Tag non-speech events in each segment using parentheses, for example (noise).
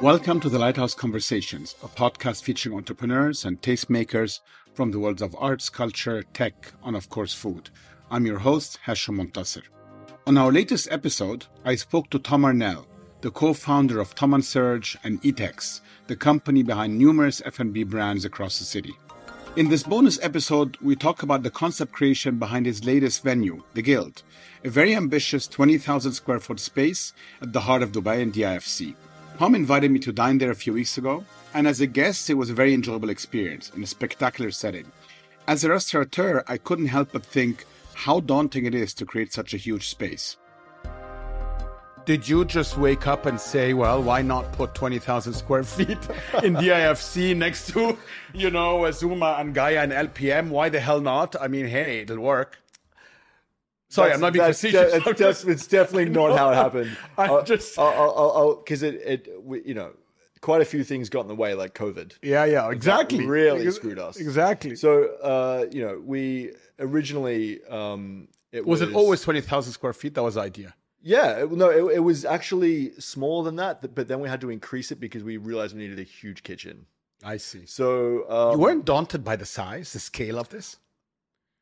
Welcome to the Lighthouse Conversations, a podcast featuring entrepreneurs and tastemakers from the worlds of arts, culture, tech, and of course, food. I'm your host, Hashim Montasser. On our latest episode, I spoke to Tom Arnel, the co-founder of Tom and Serg and Etex, the company behind numerous F&B brands across the city. In this bonus episode, we talk about the concept creation behind his latest venue, The Guild, a very ambitious 20,000 square foot space at the heart of Dubai and DIFC. Tom invited me to dine there a few weeks ago, and as a guest, it was a very enjoyable experience in a spectacular setting. As a restaurateur, I couldn't help but think how daunting it is to create such a huge space. Did you just wake up and say, well, why not put 20,000 square (laughs) feet in DIFC next to, you know, Zuma and Gaia and LPM? Why the hell not? I mean, hey, it'll work. Sorry, That's- I'm not being that's facetious. de- it's, def- it's definitely (laughs) not how it happened. (laughs) I I'll- just- because it, it, we, you know, quite a few things got in the way, like COVID. yeah, yeah, exactly. really Ex- screwed us. Exactly. So, uh, you know, we originally, um, it was was, it always 20,000 square feet? That was the idea. Yeah, it- no, it, it was actually smaller than that, but then we had to increase it because we realized we needed a huge kitchen. I see. So, um, You weren't daunted by the size, the scale of this?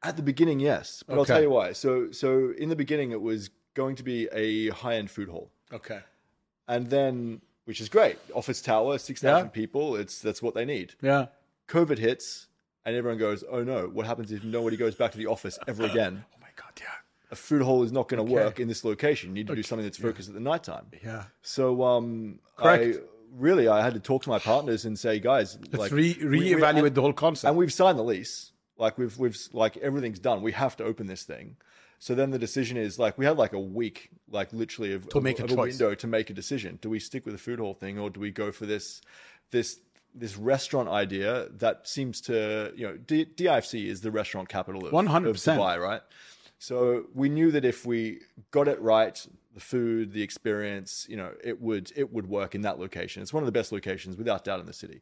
At the beginning, yes, but I'll Okay. tell you why. So, so in the beginning, it was going to be a high-end food hall, Okay. and then, which is great, office tower, six thousand Yeah. people. It's that's what they need. Yeah. COVID hits, and everyone goes, "Oh no, what happens if nobody goes back to the office ever (laughs) again? Oh my God, yeah. A food hall is not going to work in this location. You need to do something that's focused at the nighttime." Yeah. So, um, Correct. I really I had to talk to my partners and say, "Guys, Let's like re we- we- reevaluate the whole concept. and we've signed the lease. Like we've we've like everything's done. We have to open this thing. So then the decision is like we had like a week, like literally of, To of- make a of choice. window to make a decision. Do we stick with the food hall thing or do we go for this this this restaurant idea that seems to you know D- DIFC is the restaurant capital of, 100%. of Dubai, right? So we knew that if we got it right, the food, the experience, you know, it would it would work in that location. It's one of the best locations without doubt in the city.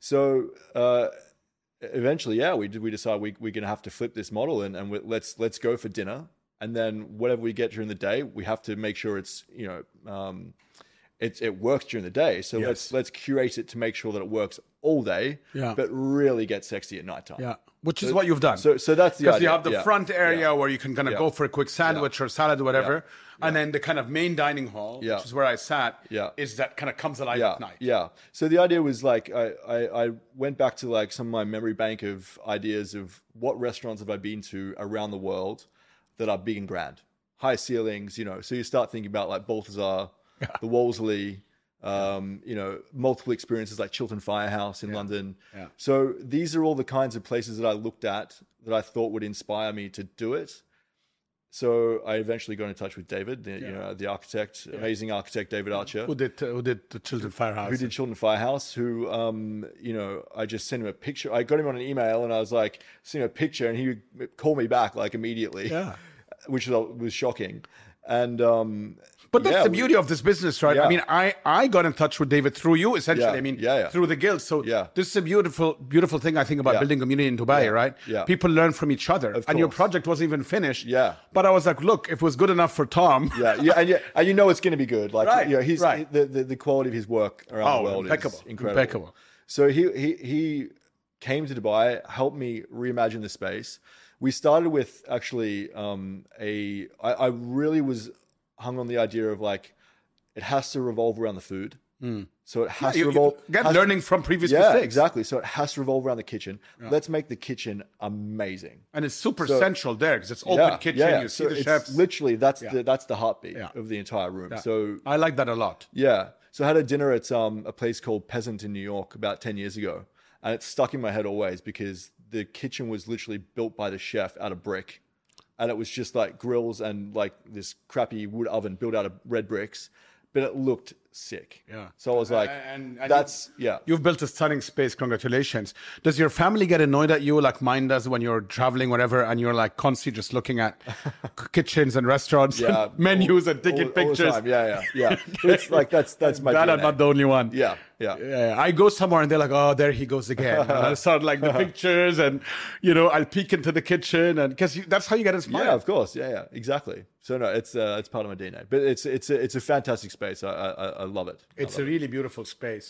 So uh, eventually, yeah, we did. We decided we we're gonna have to flip this model and and we, let's let's go for dinner, and then whatever we get during the day, we have to make sure it's you know um, it it works during the day. So let's let's curate it to make sure that it works all day, Yeah. but really get sexy at nighttime. yeah. Which is what you've done. So so that's the because you have the yeah. front area Yeah. where you can kind of Yeah. go for a quick sandwich or salad or whatever, and then the kind of main dining hall, which is where I sat, Yeah. is that kind of comes alive at night. Yeah. So the idea was like I, I I went back to like some of my memory bank of ideas of what restaurants have I been to around the world that are big and grand, high ceilings. You know, so you start thinking about like Balthazar, (laughs) the Wolseley. Um, you know, multiple experiences like Chiltern Firehouse in London. Yeah. So these are all the kinds of places that I looked at that I thought would inspire me to do it. So I eventually got in touch with David, the, you know, the architect, amazing architect David Archer Who did uh, who did the Chiltern Firehouse? who did Chiltern Firehouse, who, um, you know, I just sent him a picture. I got him on an email and I was like, sent him a picture and he would call me back like immediately, Yeah. (laughs) which was, was shocking. And, um, But that's yeah, the we- beauty of this business, right? I mean, I, I got in touch with David through you, essentially. Yeah. I mean, Yeah, yeah. through the guild. So Yeah. this is a beautiful, beautiful thing I think about Yeah. building community in Dubai, Yeah. right? Yeah. People learn from each other. And your project wasn't even finished. Yeah. But I was like, look, if it was good enough for Tom. yeah, yeah, and, yeah, and you know it's going to be good. Like, Right, you know, he's right. the, the the quality of his work around Oh, the world impeccable, is incredible. impeccable. So he he he came to Dubai, helped me reimagine the space. We started with actually um, a. I, I really was hung on the idea of like it has to revolve around the food. So it has You- to revolve. again, has- learning from previous yeah, mistakes. exactly. So it has to revolve around the kitchen. Let's make the kitchen amazing. And it's super So- central there because it's open yeah, kitchen. yeah, yeah. You see So the chefs. Literally, that's Yeah. the that's the heartbeat Yeah. of the entire room. Yeah. So I like that a lot. yeah. So I had a dinner at um, a place called Peasant in New York about 10 years ago. And it's stuck in my head always because the kitchen was literally built by the chef out of brick. And it was just like grills and like this crappy wood oven built out of red bricks. But it looked sick. Yeah. So I was like, And- and that's, yeah. You've built a stunning space. Congratulations. Does your family get annoyed at you like mine does when you're traveling, whatever, and you're like constantly just looking at (laughs) kitchens and restaurants, Yeah. and (laughs) menus and taking all, all pictures? time. Yeah, yeah, yeah. But it's like, that's, that's my (laughs) Glad I'm not the only one. Yeah. Yeah. I go somewhere and they're like, "Oh, there he goes again." and I start like the pictures, and you know, I'll peek into the kitchen, and because that's how you get inspired. Yeah, of course. Yeah, yeah, exactly. So no, it's uh, it's part of my DNA. But it's it's a, it's a fantastic space. I I, I love it. It's love a really beautiful space.